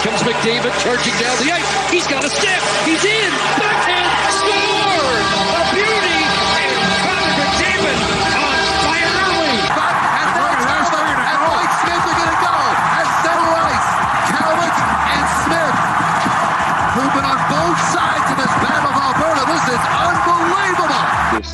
comes McDavid charging down the ice. He's got a step. He's in. Backhand. Score. A beauty. And Connor McDavid on fire early. And there's Talbot and Mike Smith are going to go. At center ice, Cowlick and Smith. Who've been on both sides of this battle of Alberta. This is unbelievable. this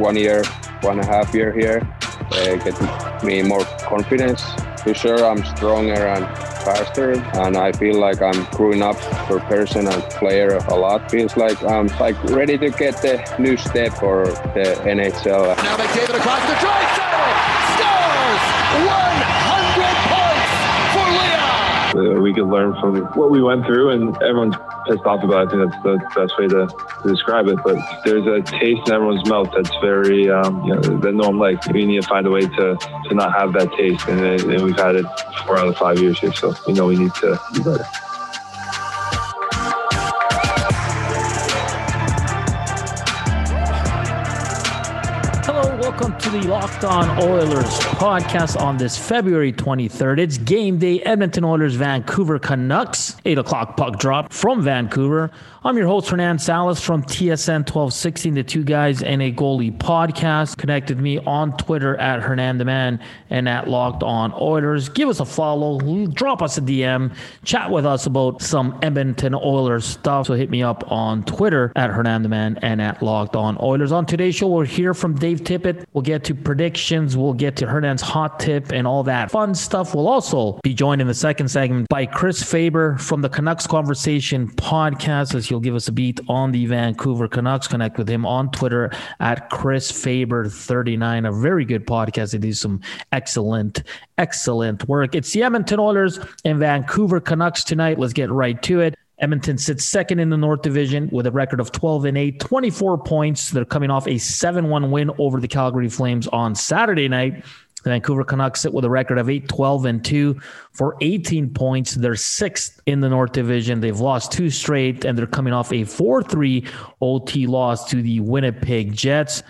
one year, one and a half year here, uh, get me more confidence. For sure, I'm stronger and faster, and I feel like I'm growing up for person and player a lot. Feels like I'm like ready to get the new step for the NHL. Now McDavid across the try Scores! 100 points for Leon! uh, we could learn from what we went through, and everyone's pissed off about. I think that's the best way to, to describe it. But there's a taste in everyone's mouth that's very, um, you know, that no one likes. We need to find a way to, to not have that taste, and, and we've had it four out of five years here, so we know we need to do better. Welcome to the Locked On Oilers podcast on this February 23rd. It's game day, Edmonton Oilers, Vancouver Canucks, 8 o'clock puck drop from Vancouver. I'm your host, Hernan Salas from TSN 1216, the Two Guys and a Goalie podcast. Connected me on Twitter at Hernan the Man and at Locked On Oilers. Give us a follow, drop us a DM, chat with us about some Edmonton Oilers stuff. So hit me up on Twitter at Hernan the Man and at Locked On Oilers. On today's show, we'll hear from Dave Tippett. We'll get to predictions. We'll get to Hernan's hot tip and all that fun stuff. We'll also be joined in the second segment by Chris Faber from the Canucks Conversation podcast as he'll give us a beat on the Vancouver Canucks. Connect with him on Twitter at Chris Faber39. A very good podcast. They do some excellent, excellent work. It's the Edmonton Oilers and Vancouver Canucks tonight. Let's get right to it. Edmonton sits second in the North Division with a record of 12 and 8, 24 points. They're coming off a 7 1 win over the Calgary Flames on Saturday night. The Vancouver Canucks sit with a record of 8, 12, and 2 for 18 points. They're sixth in the North Division. They've lost two straight, and they're coming off a 4 3 OT loss to the Winnipeg Jets.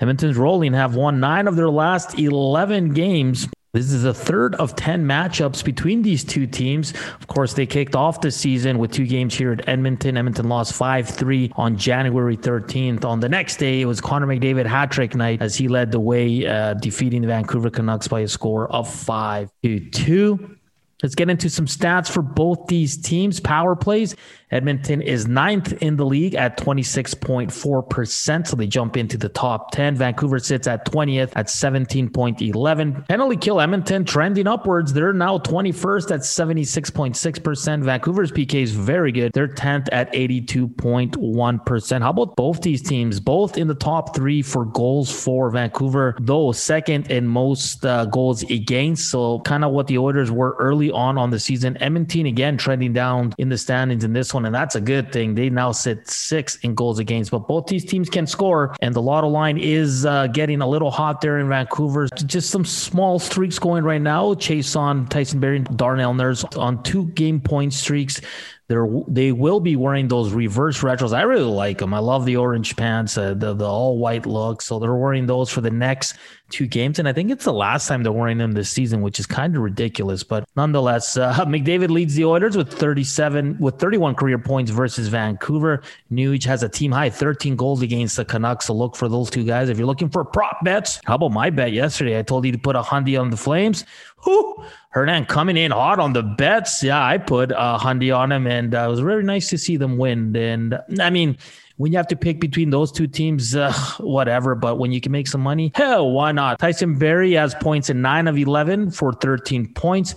Edmonton's rolling have won nine of their last 11 games. This is the third of 10 matchups between these two teams. Of course, they kicked off the season with two games here at Edmonton. Edmonton lost 5 3 on January 13th. On the next day, it was Connor McDavid hat trick night as he led the way, uh, defeating the Vancouver Canucks by a score of 5 to 2. Let's get into some stats for both these teams. Power plays. Edmonton is ninth in the league at 26.4%. So they jump into the top 10. Vancouver sits at 20th at 17.11. Penalty kill Edmonton trending upwards. They're now 21st at 76.6%. Vancouver's PK is very good. They're 10th at 82.1%. How about both these teams? Both in the top three for goals for Vancouver, though second in most uh, goals against. So kind of what the Oilers were early on on the season. Edmonton again trending down in the standings in this one, and that's a good thing. They now sit sixth in goals against, but both these teams can score, and the Lotto line is uh, getting a little hot there in Vancouver. Just some small streaks going right now. Chiasson Tyson Barrie, Darnell Nurse on two game point streaks. They're, they will be wearing those reverse retros. I really like them. I love the orange pants, uh, the, the all white look. So they're wearing those for the next two games. And I think it's the last time they're wearing them this season, which is kind of ridiculous. But nonetheless, uh, McDavid leads the Oilers with 37, with 31 career points versus Vancouver. Nuge has a team high 13 goals against the Canucks. So look for those two guys. If you're looking for prop bets, how about my bet yesterday? I told you to put a hundy on the Flames. Whew. Hernan coming in hot on the bets. Yeah, I put a hundy on him, and uh, it was very nice to see them win. And I mean, when you have to pick between those two teams, uh, whatever. But when you can make some money, hell, why not? Tyson Barrie has points in nine of 11 for 13 points.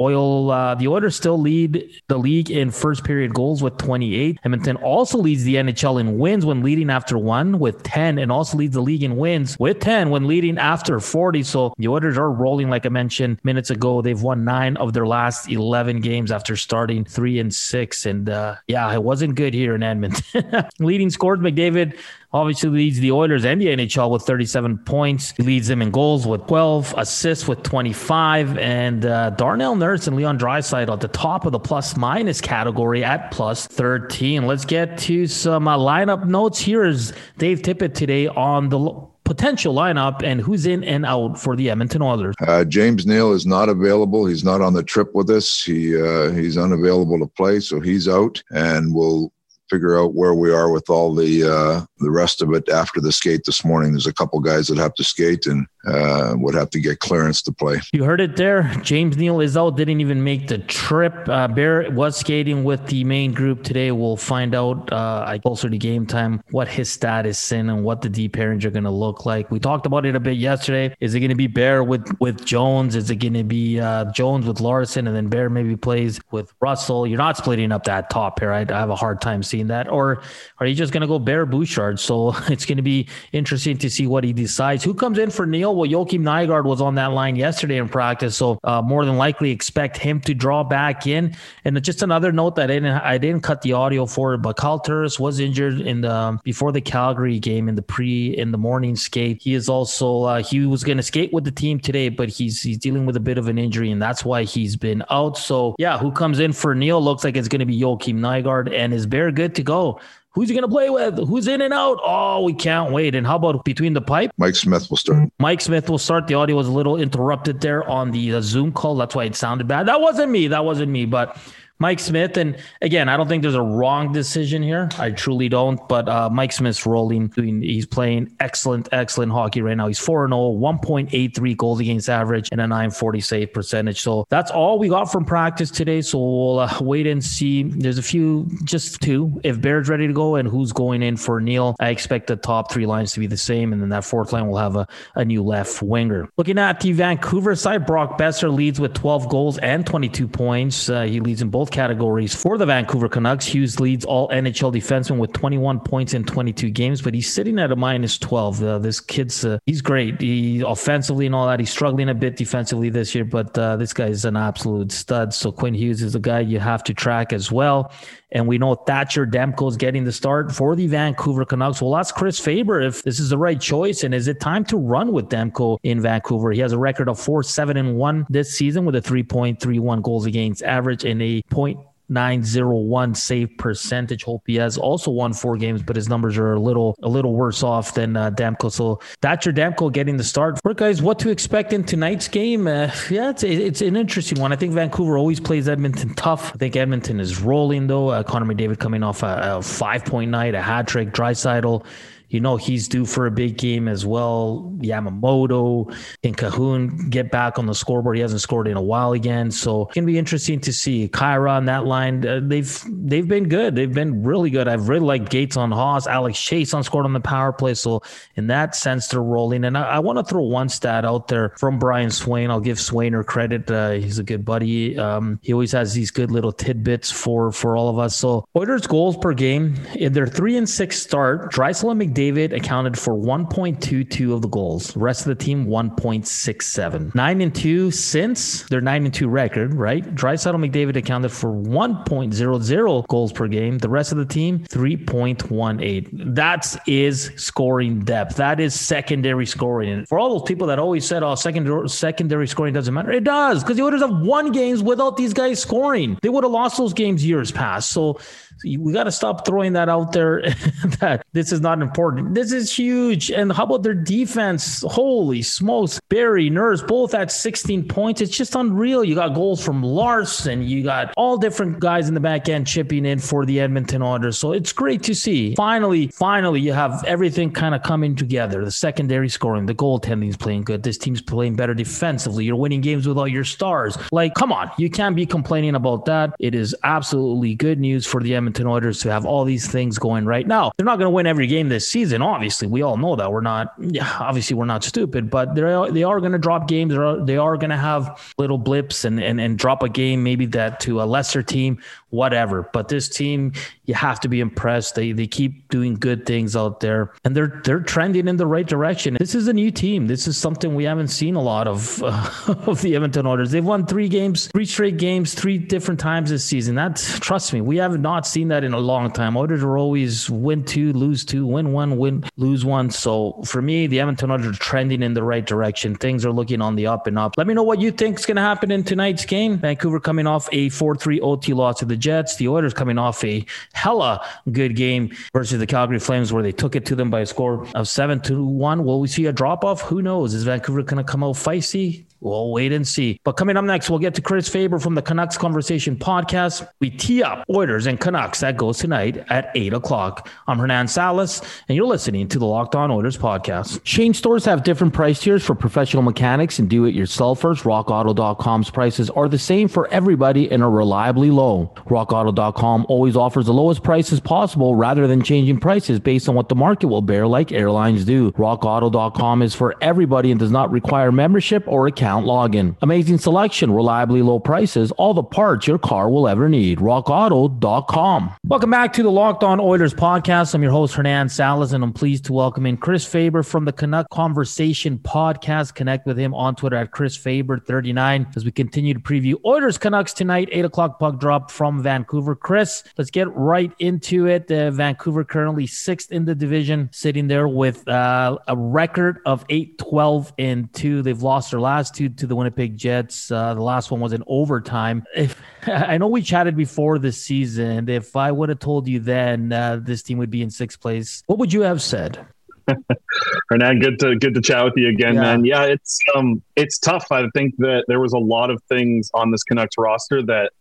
Oil, uh, the Oilers still lead the league in first period goals with 28. Edmonton also leads the NHL in wins when leading after one with 10, and also leads the league in wins with 10 when leading after 40. So the Oilers are rolling, like I mentioned minutes ago. They've won nine of their last 11 games after starting three and six. And uh, yeah, it wasn't good here in Edmonton. leading scores, McDavid obviously leads the Oilers and the NHL with 37 points. He leads them in goals with 12, assists with 25, and uh, Darnell Nurse and Leon Draisaitl at the top of the plus minus category at plus 13. Let's get to some uh, lineup notes. Here is Dave Tippett today on the potential lineup and who's in and out for the Edmonton Oilers. Uh, James Neal is not available. He's not on the trip with us. He uh, he's unavailable to play, so he's out, and we'll figure out where we are with all the uh, the rest of it after the skate this morning. There's a couple guys that have to skate and uh, would have to get clearance to play. You heard it there. James Neal is out, didn't even make the trip. Uh, Bear was skating with the main group today. We'll find out uh, closer to game time what his status in and what the D pairings are going to look like. We talked about it a bit yesterday. Is it going to be Bear with with Jones? Is it going to be uh, Jones with Larsson and then Bear maybe plays with Russell? You're not splitting up that top pair. I, I have a hard time seeing that. Or are you just going to go Bear Bouchard? So it's going to be interesting to see what he decides. Who comes in for Neal? Well, Joakim Nygard was on that line yesterday in practice, so uh, more than likely expect him to draw back in. And just another note that I didn't, I didn't cut the audio for it, but Kyle Turris was injured in the before the Calgary game in the pre in the morning skate. He is also uh, he was going to skate with the team today, but he's he's dealing with a bit of an injury, and that's why he's been out. So yeah, who comes in for Neal Looks like it's going to be Joakim Nygard, and is Bear good to go? Who's he going to play with? Who's in and out? Oh, we can't wait. And how about between the pipe? Mike Smith will start. Mike Smith will start. The audio was a little interrupted there on the uh, Zoom call. That's why it sounded bad. That wasn't me. That wasn't me. But Mike Smith. And again, I don't think there's a wrong decision here. I truly don't. But uh, Mike Smith's rolling. He's playing excellent, excellent hockey right now. He's 4 0, 1.83 goals against average, and a 940 save percentage. So that's all we got from practice today. So we'll uh, wait and see. There's a few, just two. If Bear's ready to go and who's going in for Neal. I expect the top three lines to be the same. And then that fourth line will have a, a new left winger. Looking at the Vancouver side, Brock Boeser leads with 12 goals and 22 points. Uh, he leads in both both categories for the Vancouver Canucks. Hughes leads all NHL defensemen with 21 points in 22 games, but he's sitting at a minus 12. Uh, this kid's uh, he's great. He offensively and all that. He's struggling a bit defensively this year, but uh, this guy is an absolute stud. So Quinn Hughes is a guy you have to track as well. And we know Thatcher Demko is getting the start for the Vancouver Canucks. We'll ask Chris Faber if this is the right choice and is it time to run with Demko in Vancouver? He has a record of 4 7 and 1 this season with a 3.31 goals against average and a point 901 save percentage. Holtby has also won four games, but his numbers are a little a little worse off than uh, Demko. So that's your Demko getting the start. For guys, what to expect in tonight's game? Uh, yeah, it's it's an interesting one. I think Vancouver always plays Edmonton tough. I think Edmonton is rolling though. Uh, Connor McDavid coming off a, a five point night, a hat trick. Draisaitl you know he's due for a big game as well. Yamamoto and Kahun get back on the scoreboard. He hasn't scored in a while again, so it's gonna be interesting to see Khaira on that line. Uh, they've they've been good. They've been really good. I've really liked Gaetan Haas, Alex Chiasson scored on the power play. So in that sense, they're rolling. And I, I want to throw one stat out there from Brian Swain. I'll give Swainer credit. Uh, he's a good buddy. Um, he always has these good little tidbits for for all of us. So Oilers goals per game in their three and six start. Draisaitl and McDavid accounted for 1.22 of the goals. Rest of the team 1.67. Nine and two since their nine and two record, right? Draisaitl McDavid accounted for 1.00 goals per game. The rest of the team 3.18. That is scoring depth. That is secondary scoring. And for all those people that always said, "Oh, secondary secondary scoring doesn't matter," it does because the Oilers have won games without these guys scoring. They would have lost those games years past. So we got to stop throwing that out there that this is not important. This is huge. And how about their defense? Holy smokes. Barrie, Nurse, both at 16 points. It's just unreal. You got goals from Larsson. You got all different guys in the back end chipping in for the Edmonton Oilers. So it's great to see. Finally, finally, you have everything kind of coming together. The secondary scoring, the goaltending is playing good. This team's playing better defensively. You're winning games with all your stars. Like, come on. You can't be complaining about that. It is absolutely good news for the Edmonton Edmonton Oilers to have all these things going right now. They're not going to win every game this season. Obviously, we all know that. We're not. Yeah, obviously, we're not stupid, but they are they are going to drop games. They are, they are going to have little blips and, and and drop a game maybe that to a lesser team whatever. But this team, you have to be impressed. They they keep doing good things out there, and they're they're trending in the right direction. This is a new team. This is something we haven't seen a lot of uh, of the Edmonton Oilers. They've won three games, three straight games, three different times this season. That trust me, we have not seen that in a long time. Oilers are always win two, lose two, win one, win lose one. So for me, the Edmonton Oilers are trending in the right direction. Things are looking on the up and up. Let me know what you think is going to happen in tonight's game. Vancouver coming off a 4-3 OT loss to the Jets. The Oilers coming off a hella good game versus the Calgary Flames where they took it to them by a score of 7 to 1. Will we see a drop off? Who knows? Is Vancouver going to come out feisty? We'll wait and see. But coming up next, we'll get to Chris Faber from the Canucks Conversation podcast. We tee up Oilers and Canucks. That goes tonight at 8 o'clock. I'm Hernan Salas, and you're listening to the Locked On Oilers podcast. Chain stores have different price tiers for professional mechanics and do-it-yourselfers. RockAuto.com's prices are the same for everybody and are reliably low. RockAuto.com always offers the lowest prices possible rather than changing prices based on what the market will bear like airlines do. RockAuto.com is for everybody and does not require membership or account account login. Amazing selection, reliably low prices, all the parts your car will ever need. RockAuto.com. Welcome back to the Locked On Oilers podcast. I'm your host, Hernan Salas, and I'm pleased to welcome in Chris Faber from the Canuck Conversation podcast. Connect with him on Twitter at Chris Faber39 as we continue to preview Oilers Canucks tonight, 8 o'clock puck drop from Vancouver. Chris, let's get right into it. Uh, Vancouver currently sixth in the division, sitting there with uh, a record of 8 12 and 2. They've lost their last to to the Winnipeg Jets. Uh, the last one was in overtime. If I know we chatted before this season, if I would have told you then uh, this team would be in sixth place, what would you have said? Hernan, good to good to chat with you again, yeah. man. Yeah, it's um it's tough. I think that there was a lot of things on this Canucks roster that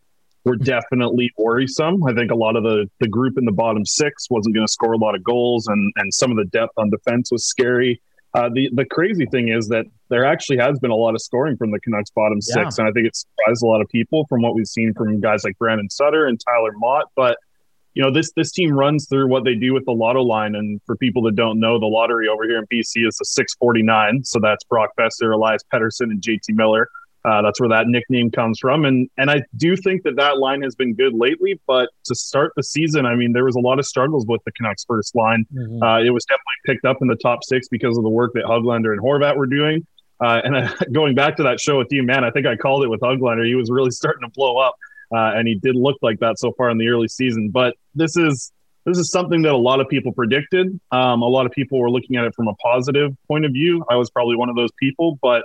were definitely worrisome. I think a lot of the the group in the bottom six wasn't going to score a lot of goals, and and some of the depth on defense was scary. Uh, the the crazy thing is that there actually has been a lot of scoring from the Canucks bottom yeah. six, and I think it surprised a lot of people from what we've seen from guys like Brandon Sutter and Tyler Motte. But you know, this this team runs through what they do with the lotto line, and for people that don't know, the lottery over here in BC is the six forty nine. So that's Brock Boeser, Elias Pettersson, and JT Miller. Uh, that's where that nickname comes from, and and I do think that that line has been good lately. But to start the season, I mean, there was a lot of struggles with the Canucks first line. Mm-hmm. Uh, it was definitely picked up in the top six because of the work that Hoglander and Horvat were doing. Uh, and I, going back to that show with you, man, I think I called it with Hoglander. He was really starting to blow up, uh, and he did look like that so far in the early season. But this is this is something that a lot of people predicted. Um, a lot of people were looking at it from a positive point of view. I was probably one of those people, but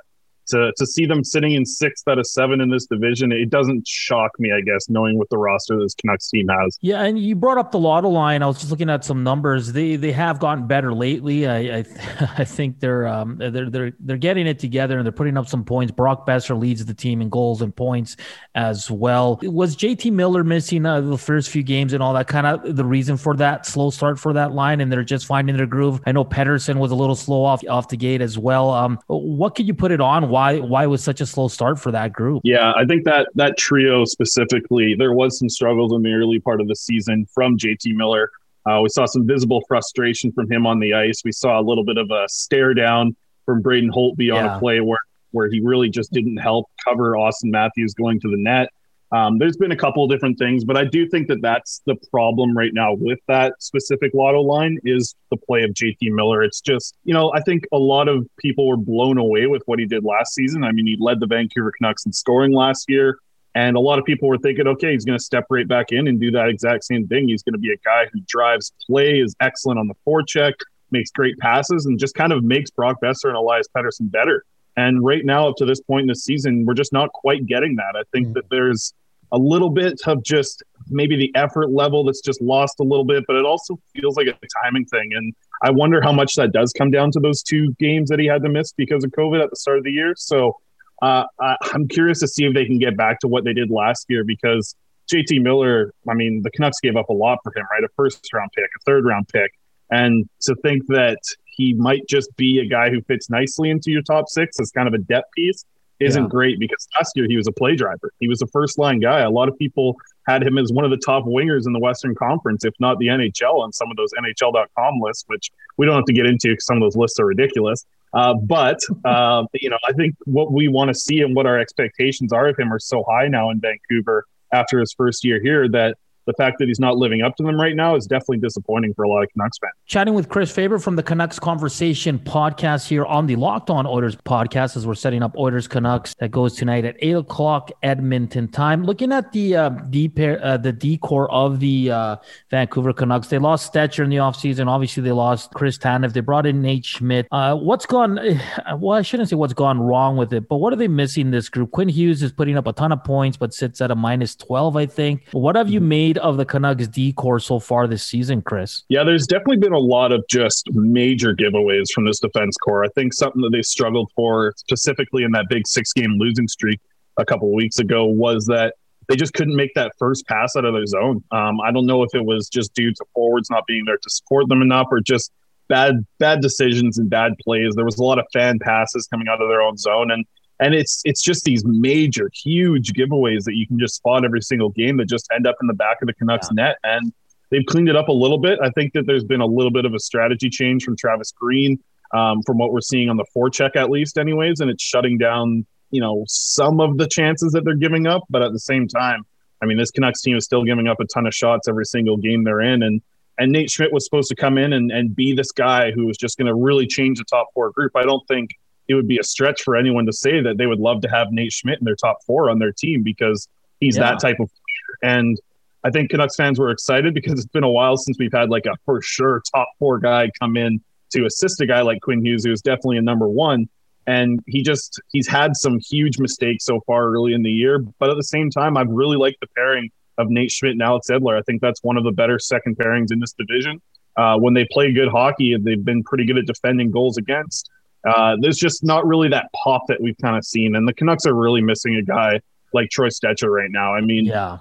to to see them sitting in sixth out of seven in this division, it doesn't shock me, I guess, knowing what the roster this Canucks team has. Yeah, and you brought up the lotto line. I was just looking at some numbers. They they have gotten better lately. I I, I think they're um they're they're they're getting it together and they're putting up some points. Brock Boeser leads the team in goals and points as well. Was JT Miller missing uh, the first few games and all that kind of the reason for that slow start for that line, and they're just finding their groove. I know Pettersson was a little slow off off the gate as well. Um, what could you put it on? Why why why was such a slow start for that group? Yeah, I think that that trio specifically, there was some struggles in the early part of the season from JT Miller. Uh, we saw some visible frustration from him on the ice. We saw a little bit of a stare down from Braden Holtby yeah. on a play where where he really just didn't help cover Auston Matthews going to the net. Um, there's been a couple of different things, but I do think that that's the problem right now with that specific lotto line is the play of JT Miller. It's just, you know, I think a lot of people were blown away with what he did last season. I mean, he led the Vancouver Canucks in scoring last year. And a lot of people were thinking, okay, he's going to step right back in and do that exact same thing. He's going to be a guy who drives play, is excellent on the forecheck, makes great passes, and just kind of makes Brock Boeser and Elias Pettersson better. And right now, up to this point in the season, we're just not quite getting that. I think mm. that there's a little bit of just maybe the effort level that's just lost a little bit, but it also feels like a timing thing. And I wonder how much that does come down to those two games that he had to miss because of COVID at the start of the year. So uh, I'm curious to see if they can get back to what they did last year because JT Miller, I mean, the Canucks gave up a lot for him, right? A first round pick, a third round pick. And to think that he might just be a guy who fits nicely into your top six as kind of a depth piece isn't yeah. great because last year he was a play driver. He was a first line guy. A lot of people had him as one of the top wingers in the Western Conference, if not the NHL, on some of those NHL.com lists, which we don't have to get into because some of those lists are ridiculous. Uh, but uh, you know, I think what we want to see and what our expectations are of him are so high now in Vancouver after his first year here that the fact that he's not living up to them right now is definitely disappointing for a lot of Canucks fans. Chatting with Chris Faber from the Canucks Conversation podcast here on the Locked On Oilers podcast as we're setting up Oilers Canucks that goes tonight at eight o'clock Edmonton time. Looking at the uh, D pair, uh, the decor of the uh, Vancouver Canucks, they lost Stecher in the offseason. Obviously, they lost Chris Tanev. They brought in Nate Schmidt. Uh, what's gone? Well, I shouldn't say what's gone wrong with it, but what are they missing this group? Quinn Hughes is putting up a ton of points, but sits at a minus twelve, I think. What have you made? Of the Canucks decor so far this season, Chris? Yeah, there's definitely been a lot of just major giveaways from this defense core. I think something that they struggled for specifically in that big six game losing streak a couple weeks ago was that they just couldn't make that first pass out of their zone. Um, I don't know if it was just due to forwards not being there to support them enough or just bad bad decisions and bad plays. There was a lot of fan passes coming out of their own zone and and it's it's just these major, huge giveaways that you can just spot every single game that just end up in the back of the Canucks yeah. net. And they've cleaned it up a little bit. I think that there's been a little bit of a strategy change from Travis Green, um, from what we're seeing on the forecheck at least, anyways, and it's shutting down you know some of the chances that they're giving up. But at the same time, I mean, this Canucks team is still giving up a ton of shots every single game they're in, and and Nate Schmidt was supposed to come in and, and be this guy who was just going to really change the top four group. I don't think it would be a stretch for anyone to say that they would love to have Nate Schmidt in their top four on their team because he's yeah. that type of player. And I think Canucks fans were excited because it's been a while since we've had like a for sure top four guy come in to assist a guy like Quinn Hughes, who's definitely a number one. And he just he's had some huge mistakes so far early in the year. But at the same time, I've really liked the pairing of Nate Schmidt and Alex Edler. I think that's one of the better second pairings in this division. Uh, when they play good hockey, they've been pretty good at defending goals against. Uh, there's just not really that pop that we've kind of seen, and the Canucks are really missing a guy like Troy Stecher right now. I mean, yeah,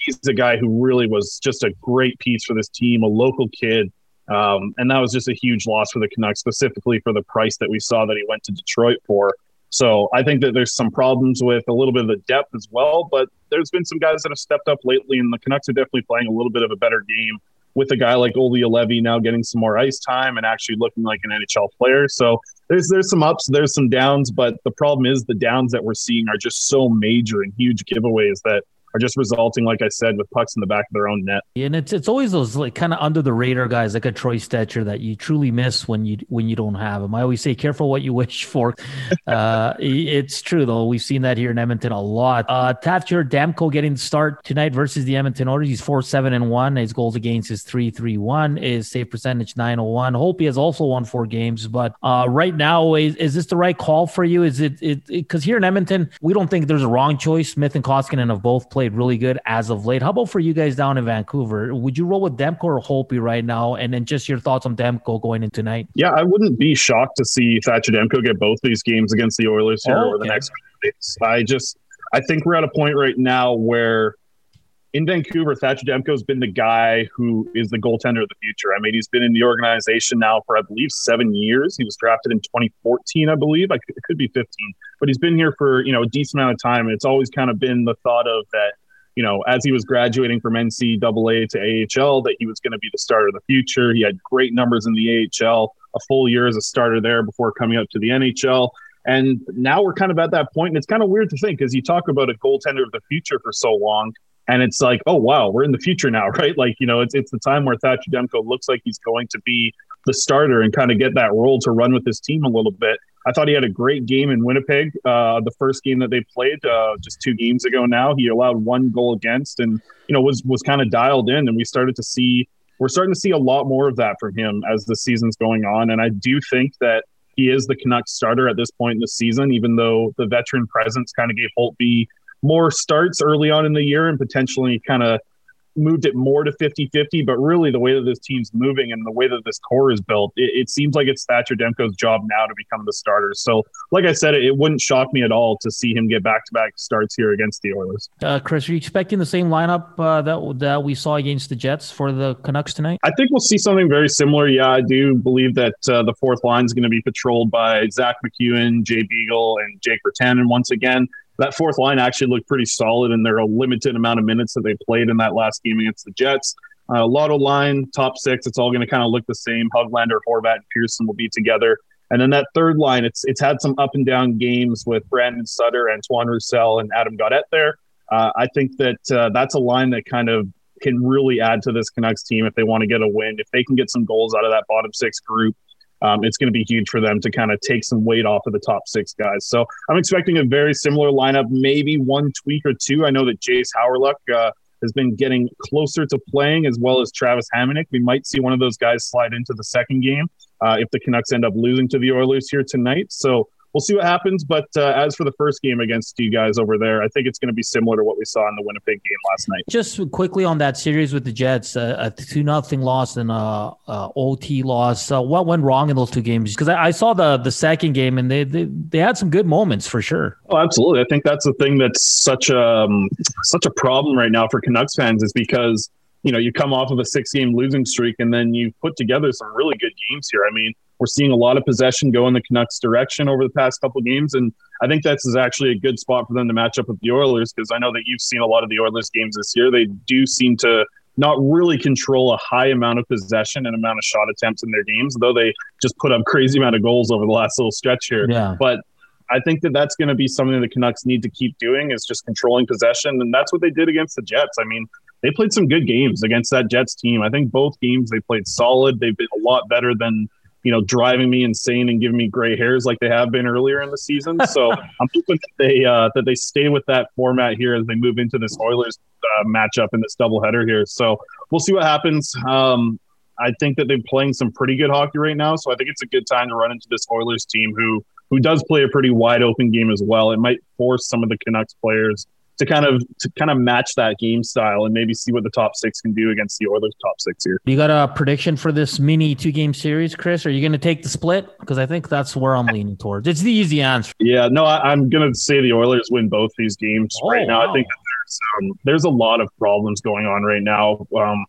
he's a guy who really was just a great piece for this team, a local kid, um, and that was just a huge loss for the Canucks, specifically for the price that we saw that he went to Detroit for. So I think that there's some problems with a little bit of the depth as well, but there's been some guys that have stepped up lately, and the Canucks are definitely playing a little bit of a better game with a guy like Olli Juolevi now getting some more ice time and actually looking like an NHL player. So there's there's some ups, there's some downs, but the problem is the downs that we're seeing are just so major and huge giveaways that are just resulting, like I said, with pucks in the back of their own net. And it's it's always those like kind of under the radar guys like a Troy Stecher that you truly miss when you when you don't have them. I always say, careful what you wish for. uh, it's true though. We've seen that here in Edmonton a lot. Uh, Demko getting the start tonight versus the Edmonton Oilers. He's four seven and one. His goals against is three three one. His save percentage nine oh one. Holtby has also won four games, but uh, right now is, is this the right call for you? Is it it because here in Edmonton we don't think there's a wrong choice. Smith and Koskinen have both played played really good as of late. How about for you guys down in Vancouver? Would you roll with Demko or Holtby right now? And then just your thoughts on Demko going into tonight. Yeah, I wouldn't be shocked to see Thatcher Demko get both these games against the Oilers here oh, over the next. I just I think we're at a point right now where in Vancouver, Thatcher Demko has been the guy who is the goaltender of the future. I mean, he's been in the organization now for, I believe, seven years. He was drafted in 2014, I believe. I could, it could be 15, but he's been here for, you know, a decent amount of time. And it's always kind of been the thought of that you know, as he was graduating from NCAA to AHL, that he was going to be the starter of the future. He had great numbers in the AHL, a full year as a starter there before coming up to the NHL. And now we're kind of at that point. and it's kind of weird to think because you talk about a goaltender of the future for so long, and it's like, oh wow, we're in the future now, right? Like you know, it's it's the time where Thatcher Demko looks like he's going to be the starter and kind of get that role to run with his team a little bit. I thought he had a great game in Winnipeg. Uh, the first game that they played uh, just two games ago. Now he allowed one goal against, and you know was was kind of dialed in. And we started to see we're starting to see a lot more of that from him as the season's going on. And I do think that he is the Canucks starter at this point in the season, even though the veteran presence kind of gave Holtby more starts early on in the year and potentially kind of moved it more to 50 50, but really the way that this team's moving and the way that this core is built, it, it seems like it's Thatcher Demko's job now to become the starter. So, like I said, it, it wouldn't shock me at all to see him get back to back starts here against the Oilers. Uh, Chris, are you expecting the same lineup uh, that, that we saw against the Jets for the Canucks tonight? I think we'll see something very similar. Yeah, I do believe that uh, the fourth line is going to be patrolled by Zack MacEwen Jay Beagle, and Jake Virtanen once again that fourth line actually looked pretty solid in their limited amount of minutes that they played in that last game against the Jets. Uh, Lotto line, top six, it's all going to kind of look the same. Hoglander, Horvat, and Pearson will be together. And then that third line, it's it's had some up and down games with Brandon Sutter, Antoine Roussel, and Adam Gaudette there. Uh, I think that uh, that's a line that kind of can really add to this Canucks team if they want to get a win. If they can get some goals out of that bottom six group, um, it's going to be huge for them to kind of take some weight off of the top six guys. So I'm expecting a very similar lineup, maybe one tweak or two. I know that Jayce Hawryluk uh, has been getting closer to playing as well as Travis Hamonic. We might see one of those guys slide into the second game uh, if the Canucks end up losing to the Oilers here tonight. So we'll see what happens. But uh, as for the first game against you guys over there, I think it's going to be similar to what we saw in the Winnipeg game last night. Just quickly on that series with the Jets, uh, a two nothing loss and a, a OT loss. Uh, what went wrong in those two games? Because I, I, saw the the second game and they, they they had some good moments for sure. Oh, absolutely. I think that's the thing that's such a um, such a problem right now for Canucks fans is because you know you come off of a six game losing streak and then you put together some really good games here. I mean we're seeing a lot of possession go in the Canucks' direction over the past couple games, and I think that's is actually a good spot for them to match up with the Oilers because I know that you've seen a lot of the Oilers games this year. They do seem to not really control a high amount of possession and amount of shot attempts in their games, though they just put up crazy amount of goals over the last little stretch here. Yeah. But I think that that's going to be something the Canucks need to keep doing is just controlling possession, and that's what they did against the Jets. I mean, they played some good games against that Jets team. I think both games they played solid. They've been a lot better than you know, driving me insane and giving me gray hairs like they have been earlier in the season. So I'm hoping that they uh, that they stay with that format here as they move into this Oilers uh, matchup in this doubleheader here. So we'll see what happens. Um, I think that they're playing some pretty good hockey right now, so I think it's a good time to run into this Oilers team who who does play a pretty wide open game as well. It might force some of the Canucks players to kind of to kind of match that game style and maybe see what the top six can do against the Oilers top six here. You got a prediction for this mini two game series, Chris? Are you going to take the split? Because I think that's where I'm leaning towards. It's the easy answer. Yeah, no, I, am going to say the Oilers win both these games oh, right now. Wow. I think there's um, there's a lot of problems going on right now. Um,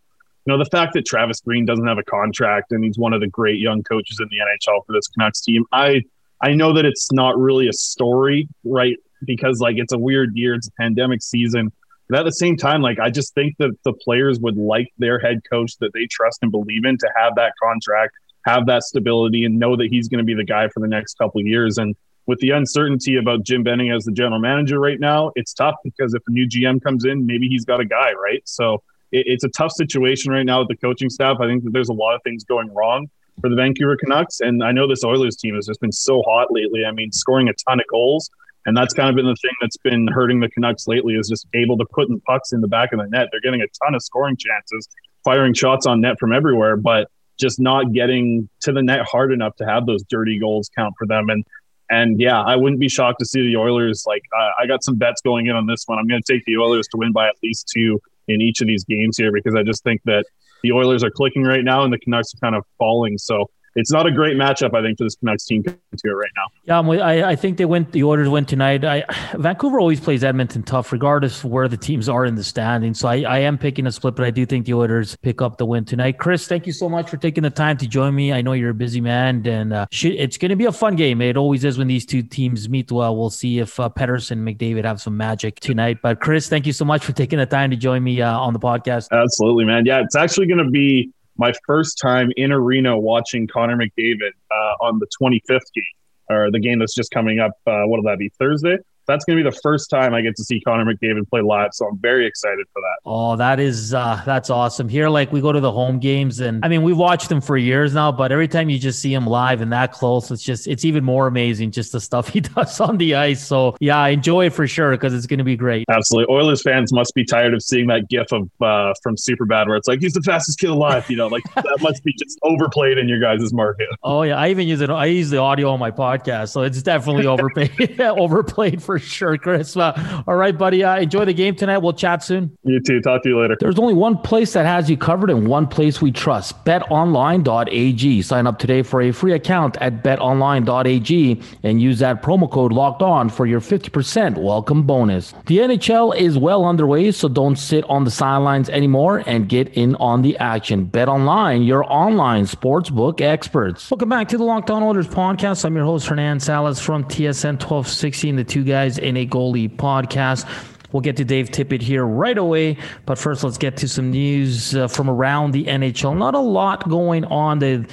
you know, the fact that Travis Green doesn't have a contract and he's one of the great young coaches in the NHL for this Canucks team. I I know that it's not really a story right because like it's a weird year, it's a pandemic season. But at the same time, like I just think that the players would like their head coach that they trust and believe in to have that contract, have that stability, and know that he's going to be the guy for the next couple years. And with the uncertainty about Jim Benning as the general manager right now, it's tough because if a new GM comes in, maybe he's got a guy, right? So it, it's a tough situation right now with the coaching staff. I think that there's a lot of things going wrong for the Vancouver Canucks. And I know this Oilers team has just been so hot lately. I mean, scoring a ton of goals. And that's kind of been the thing that's been hurting the Canucks lately is just able to put pucks in the back of the net. They're getting a ton of scoring chances, firing shots on net from everywhere, but just not getting to the net hard enough to have those dirty goals count for them. And and yeah, I wouldn't be shocked to see the Oilers. Like uh, I got some bets going in on this one. I'm going to take the Oilers to win by at least two in each of these games here because I just think that the Oilers are clicking right now and the Canucks are kind of falling. So it's not a great matchup, I think, for this Canucks team to it right now. Yeah, I, I think they went. The Oilers went tonight. I, Vancouver always plays Edmonton tough, regardless of where the teams are in the standings. So I, I am picking a split, but I do think the Oilers pick up the win tonight. Chris, thank you so much for taking the time to join me. I know you're a busy man, and uh, it's going to be a fun game. It always is when these two teams meet. Well, we'll see if uh, Pettersson and McDavid have some magic tonight. But Chris, thank you so much for taking the time to join me uh, on the podcast. Absolutely, man. Yeah, it's actually going to be my first time in arena watching Connor McDavid uh, on the 25th game, or the game that's just coming up. Uh, what'll that be? Thursday? That's going to be the first time I get to see Connor McDavid play live. So I'm very excited for that. Oh, that is uh, that's awesome. Here, like we go to the home games, and I mean we've watched him for years now, but every time you just see him live and that close, it's just it's even more amazing just the stuff he does on the ice. So yeah, enjoy it for sure because it's going to be great. Absolutely, Oilers fans must be tired of seeing that GIF of uh, from Superbad where it's like he's the fastest kid alive. You know, like that must be just overplayed in your guys' market. Oh yeah, I even use it. I use the audio on my podcast, so it's definitely overplayed. overplayed for sure, Chris. Uh, all right, buddy. Uh, enjoy the game tonight. We'll chat soon. You too. Talk to you later. There's only one place that has you covered and one place we trust betonline.ag. Sign up today for a free account at betonline.ag and use that promo code locked on for your 50% welcome bonus. The NHL is well underway, so don't sit on the sidelines anymore and get in on the action. Bet online, your online sportsbook experts. Welcome back to the Locked On Oilers podcast. I'm your host, Hernan Salas from TSN 1260 and the two guys in a goalie podcast. We'll get to Dave Tippett here right away. But first, let's get to some news uh, from around the NHL. Not a lot going on. The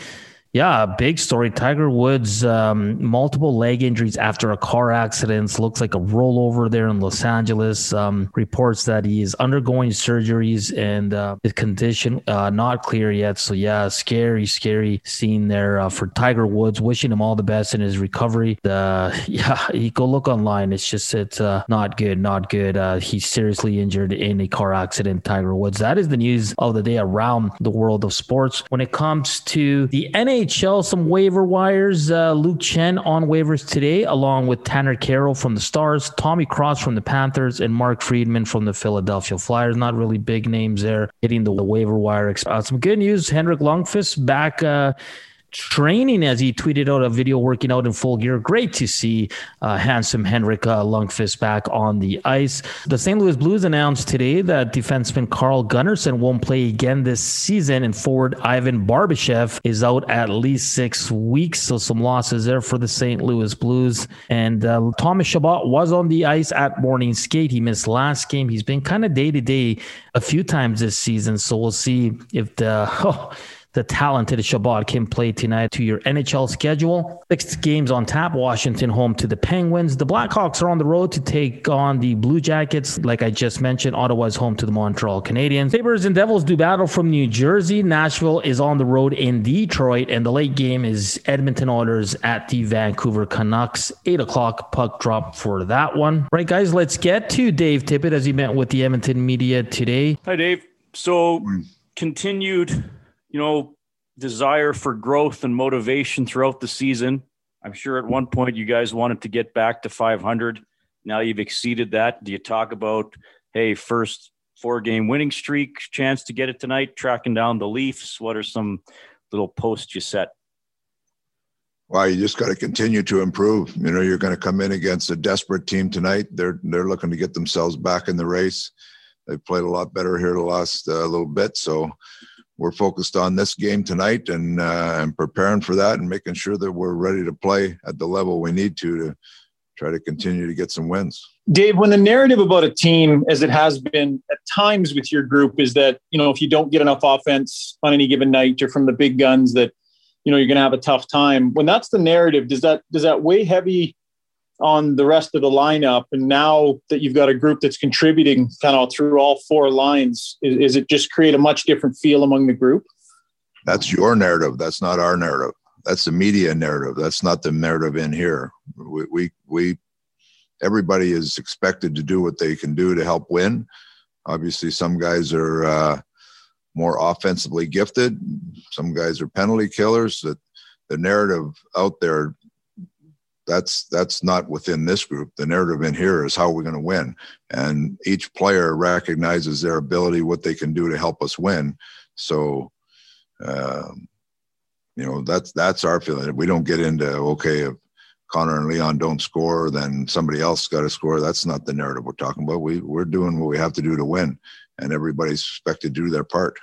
Yeah, big story. Tiger Woods, um, multiple leg injuries after a car accident. Looks like a rollover there in Los Angeles. Um, reports that he is undergoing surgeries and uh, his condition uh, not clear yet. So yeah, scary, scary scene there uh, for Tiger Woods. Wishing him all the best in his recovery. The yeah, you go look online. It's just it's uh, not good, not good. Uh, he's seriously injured in a car accident. Tiger Woods. That is the news of the day around the world of sports. When it comes to the NA NHL, some waiver wires. Uh, Luke Schenn on waivers today, along with Tanner Kero from the Stars, Tommy Cross from the Panthers, and Mark Friedman from the Philadelphia Flyers. Not really big names there hitting the waiver wire. Uh, some good news. Henrik Lundqvist back. Uh, training as he tweeted out a video working out in full gear. Great to see uh, handsome Henrik uh, back on the ice. The St. Louis Blues announced today that defenseman Carl Gunnarsson won't play again this season, and forward Ivan Barbashev is out at least six weeks. So some losses there for the St. Louis Blues. And uh, Thomas Chabot was on the ice at morning skate. He missed last game. He's been kind of day to day a few times this season. So we'll see if the. Oh, the talented Chabot can play tonight to your NHL schedule. Six games on tap. Washington home to the Penguins. The Blackhawks are on the road to take on the Blue Jackets. Like I just mentioned, Ottawa's home to the Montreal Canadiens. Sabres and Devils do battle from New Jersey. Nashville is on the road in Detroit. And the late game is Edmonton Oilers at the Vancouver Canucks. Eight o'clock puck drop for that one. Right, guys, let's get to Dave Tippett as he met with the Edmonton media today. Hi, Dave. So continued you know, desire for growth and motivation throughout the season. I'm sure at one point you guys wanted to get back to 500. Now you've exceeded that. Do you talk about, hey, first four game winning streak, chance to get it tonight, tracking down the Leafs? What are some little posts you set? Well, you just got to continue to improve. You know, you're going to come in against a desperate team tonight. They're they're looking to get themselves back in the race. They've played a lot better here the last uh, little bit, so we're focused on this game tonight and uh, and preparing for that and making sure that we're ready to play at the level we need to to try to continue to get some wins. Dave, when the narrative about a team, as it has been at times with your group, is that you know if you don't get enough offense on any given night, you're from the big guns that you know you're going to have a tough time. When that's the narrative, does that does that weigh heavy on the rest of the lineup. And now that you've got a group that's contributing kind of through all four lines, is, is it just create a much different feel among the group? That's your narrative. That's not our narrative. That's the media narrative. That's not the narrative in here. We, we, we everybody is expected to do what they can do to help win. Obviously, some guys are uh, more offensively gifted. Some guys are penalty killers. That the narrative out there that's that's not within this group. The narrative in here is how we're going to win, and each player recognizes their ability, what they can do to help us win. So, um, you know, that's that's our feeling. We don't get into okay if Connor and Leon don't score, then somebody else got to score. That's not the narrative we're talking about. We we're doing what we have to do to win, and everybody's expected to do their part.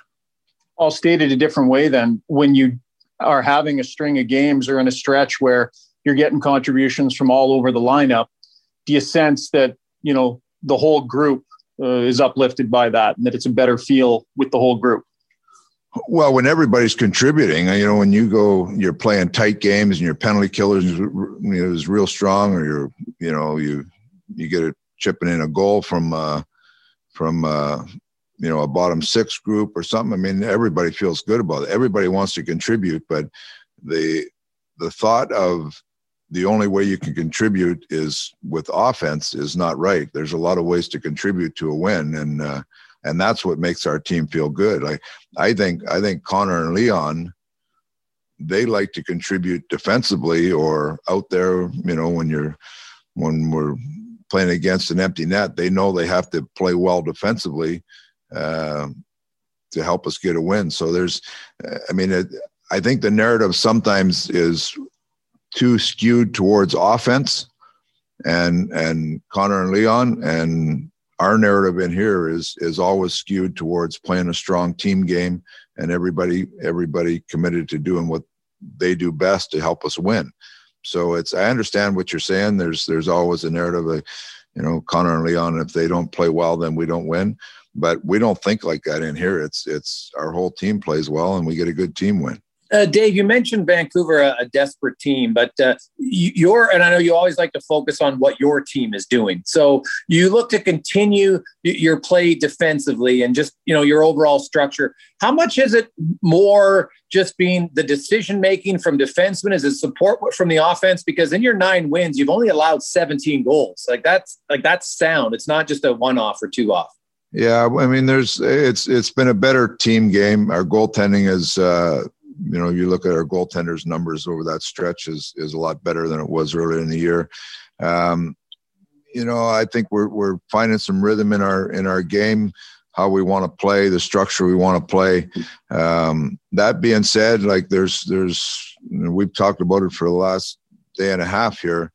All stated a different way. Then, when you are having a string of games or in a stretch where you're getting contributions from all over the lineup. Do you sense that you know the whole group uh, is uplifted by that, and that it's a better feel with the whole group? Well, when everybody's contributing, you know, when you go, you're playing tight games and your penalty killers you know, is real strong, or you're, you know, you you get a chipping in a goal from uh, from uh, you know a bottom six group or something. I mean, everybody feels good about it. Everybody wants to contribute, but the the thought of the only way you can contribute is with offense is not right. There's a lot of ways to contribute to a win, and uh, and that's what makes our team feel good. Like I think I think Connor and Leon, they like to contribute defensively or out there. You know, when you're when we're playing against an empty net, they know they have to play well defensively uh, to help us get a win. So there's, I mean, it, I think the narrative sometimes is too skewed towards offense and and Connor and Leon and our narrative in here is is always skewed towards playing a strong team game and everybody everybody committed to doing what they do best to help us win. So it's I understand what you're saying. There's there's always a narrative of you know Connor and Leon if they don't play well then we don't win. But we don't think like that in here. It's it's our whole team plays well and we get a good team win. Uh, Dave, you mentioned Vancouver, a, a desperate team, but uh, you're, and I know you always like to focus on what your team is doing. So you look to continue your play defensively and just, you know, your overall structure. How much is it more just being the decision making from defensemen? Is it support from the offense? Because in your nine wins, you've only allowed 17 goals. Like that's like that's sound. It's not just a one off or two off. Yeah, I mean, there's it's it's been a better team game. Our goaltending is, uh, you know, you look at our goaltenders' numbers over that stretch is is a lot better than it was earlier in the year. Um, you know, I think we're we're finding some rhythm in our in our game, how we want to play, the structure we want to play. Um, that being said, like there's there's you know, we've talked about it for the last day and a half here,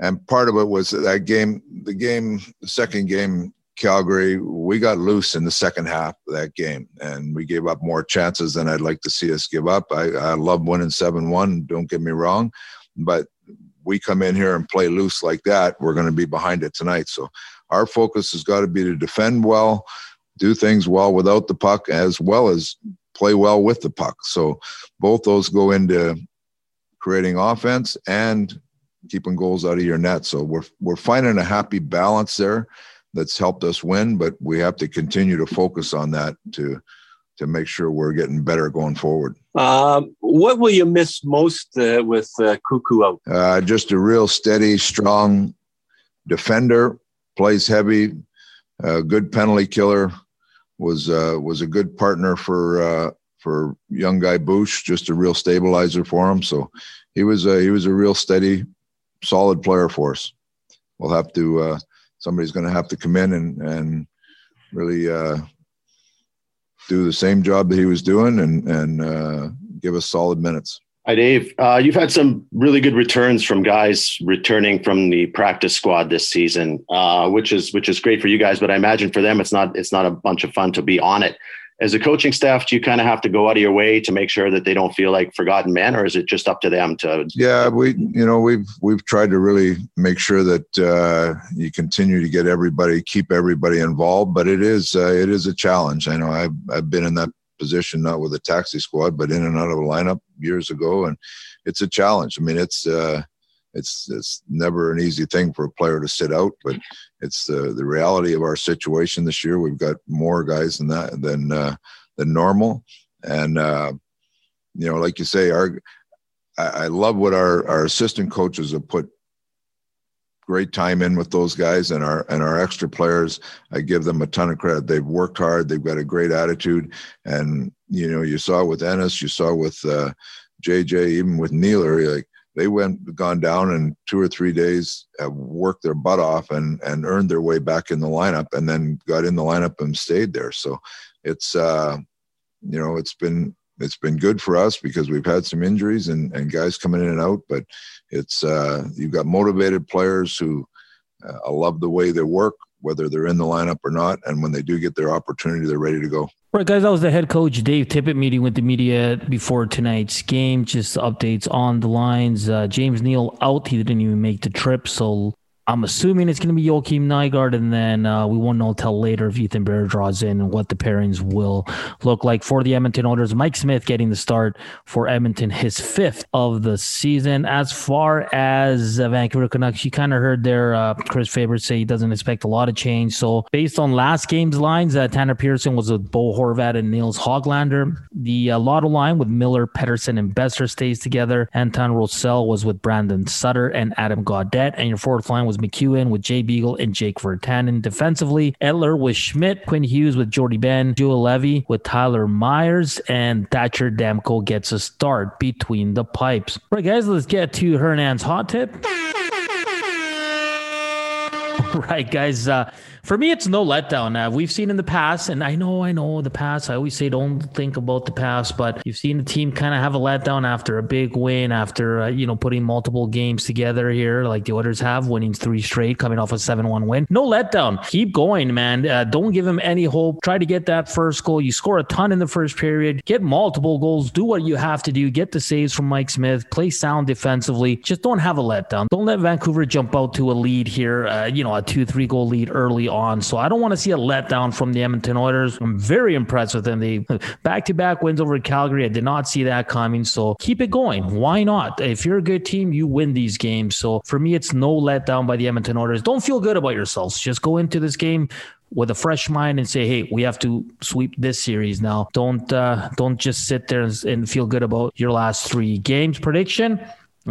and part of it was that game, the game, the second game Calgary, we got loose in the second half of that game, and we gave up more chances than I'd like to see us give up. I, I love winning seven one. Don't get me wrong, but we come in here and play loose like that, we're going to be behind it tonight. So our focus has got to be to defend well, do things well without the puck, as well as play well with the puck. So both those go into creating offense and keeping goals out of your net. So we're we're finding a happy balance there that's helped us win, but we have to continue to focus on that to to make sure we're getting better going forward. Um, what will you miss most uh, with uh, Koekkoek out? Uh, just a real steady, strong defender, plays heavy, a good penalty killer. Was uh, was a good partner for uh, for young guy Bush, just a real stabilizer for him. So he was a, he was a real steady, solid player for us. We'll have to uh, somebody's going to have to come in and and really uh, do the same job that he was doing and and uh, give us solid minutes. Hi, Dave. Uh, you've had some really good returns from guys returning from the practice squad this season, uh, which is which is great for you guys. But I imagine for them, it's not it's not a bunch of fun to be on it as a coaching staff, do you kind of have to go out of your way to make sure that they don't feel like forgotten men, or is it just up to them to? Yeah, we you know we've we've tried to really make sure that uh, you continue to get everybody, keep everybody involved, but it is uh, it is a challenge. I know I've I've been in that position not with a taxi squad, but in and out of a lineup years ago, and it's a challenge. I mean, it's. Uh, it's it's never an easy thing for a player to sit out, but it's the the reality of our situation this year. We've got more guys than that than uh, than normal, and uh, you know, like you say, our I, I love what our our assistant coaches have put great time in with those guys and our and our extra players. I give them a ton of credit. They've worked hard. They've got a great attitude. And you know you saw with ennis you saw with uh, jj even with Neeler, like they went gone down in two or three days, have worked their butt off and and earned their way back in the lineup, and then got in the lineup and stayed there. So it's uh, you know it's been it's been good for us because we've had some injuries and and guys coming in and out, but it's uh, you've got motivated players who uh, love the way they work, whether they're in the lineup or not, and when they do get their opportunity, they're ready to go. Right, guys, that was the head coach Dave Tippett meeting with the media before tonight's game. Just updates on the lines. Uh, James Neal out. He didn't even make the trip. So I'm assuming it's going to be Joakim Nygard, and then uh, we won't know until later if Ethan Bear draws in and what the pairings will look like for the Edmonton Oilers. Mike Smith getting the start for Edmonton, his fifth of the season. As far as uh, Vancouver Canucks, you kind of heard there uh, Chris Faber say he doesn't expect a lot of change. So based on last game's lines, uh, Tanner Pearson was with Bo Horvat and Nils Hoglander. The uh, Lotto line with Miller, Pettersson, and Boeser stays together. Antoine Roussel was with Brandon Sutter and Adam Gaudette, and your fourth line was MacEwen with Jay Beagle and Jake Virtanen. Defensively, Edler with Schmidt, Quinn Hughes with Jordie Benn, Joel Levy with Tyler Myers, and Thatcher Demko gets a start between the pipes. All right, guys, let's get to Hernan's hot tip. right, guys. Uh, for me, it's no letdown. Uh, we've seen in the past, and I know, I know the past. I always say don't think about the past, but you've seen the team kind of have a letdown after a big win, after uh, you know putting multiple games together here, like the others have, winning three straight, coming off a seven-one win. No letdown. Keep going, man. Uh, don't give him any hope. Try to get that first goal. You score a ton in the first period. Get multiple goals. Do what you have to do. Get the saves from Mike Smith. Play sound defensively. Just don't have a letdown. Don't let Vancouver jump out to a lead here. Uh, you know, two, three goal lead early on. So I don't want to see a letdown from the Edmonton Oilers. I'm very impressed with them. They back to back wins over Calgary. I did not see that coming. So keep it going. Why not? If you're a good team, you win these games. So for me, it's no letdown by the Edmonton Oilers. Don't feel good about yourselves. Just go into this game with a fresh mind and say, "Hey, we have to sweep this series now." Don't uh, don't just sit there and, and feel good about your last three games. Prediction: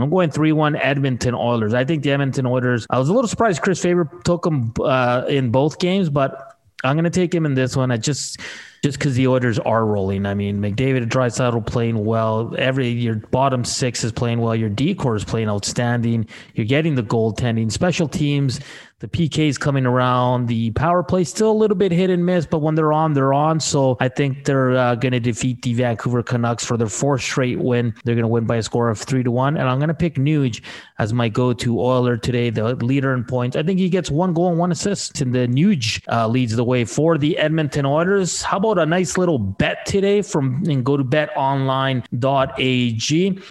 I'm going 3 1 Edmonton Oilers. I think the Edmonton Oilers, I was a little surprised Chris Faber took them uh, in both games, but I'm going to take him in this one. I just. Just because the Oilers are rolling, I mean, McDavid and Draisaitl playing well. Every your bottom six is playing well. Your decor is playing outstanding. You're getting the goaltending, special teams the PK's coming around. The power play still a little bit hit and miss, but when they're on, they're on. So I think they're uh, going to defeat the Vancouver Canucks for their fourth straight win. They're going to win by a score of three to one. And I'm going to pick Nuge as my go-to Oiler today, the leader in points. I think he gets one goal and one assist, and the Nuge uh, leads the way for the Edmonton Oilers. How about a nice little bet today from and go to betonline.ag.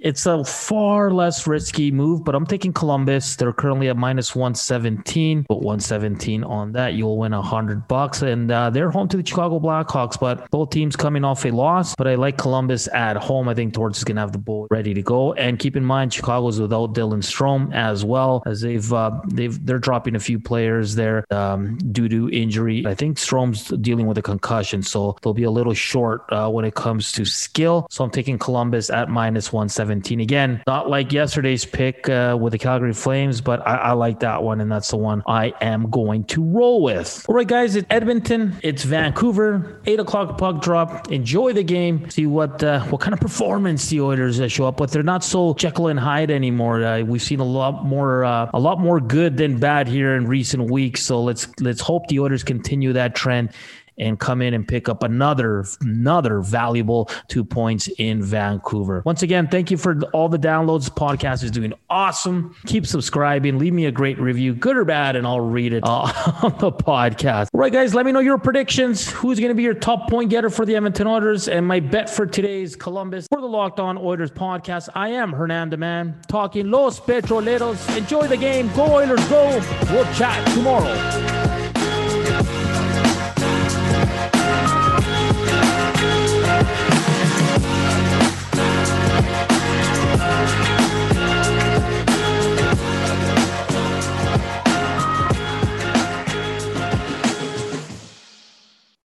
It's a far less risky move, but I'm taking Columbus. They're currently at minus 117. Put 117 on that. You'll win a hundred bucks. And uh, they're home to the Chicago Blackhawks, but both teams coming off a loss. But I like Columbus at home. I think Torts is going to have the ball ready to go. And keep in mind, Chicago's without Dylan Strome as well as they've uh, they've they're dropping a few players there um, due to injury. I think Strome's dealing with a concussion, so they'll be a little short uh, when it comes to skill. So I'm taking Columbus at minus 117 again. Not like yesterday's pick uh, with the Calgary Flames, but I, I like that one, and that's the one I am going to roll with. All right, guys, it's Edmonton, it's Vancouver, eight o'clock puck drop. Enjoy the game. See what uh, what kind of performance the Oilers uh, show up with. They're not so Jekyll and Hyde anymore. Uh, we've seen a lot more uh, a lot more good than bad here in recent weeks. So let's let's hope the Oilers continue that trend and come in and pick up another another valuable two points in Vancouver. Once again, thank you for all the downloads. Podcast is doing awesome. Keep subscribing. Leave me a great review, good or bad, and I'll read it uh, on the podcast. All right, guys, let me know your predictions. Who's going to be your top point getter for the Edmonton Oilers? And my bet for today's Columbus for the Locked On Oilers podcast. I am Hernando Man talking Los Petroleros. Enjoy the game. Go Oilers, go. We'll chat tomorrow.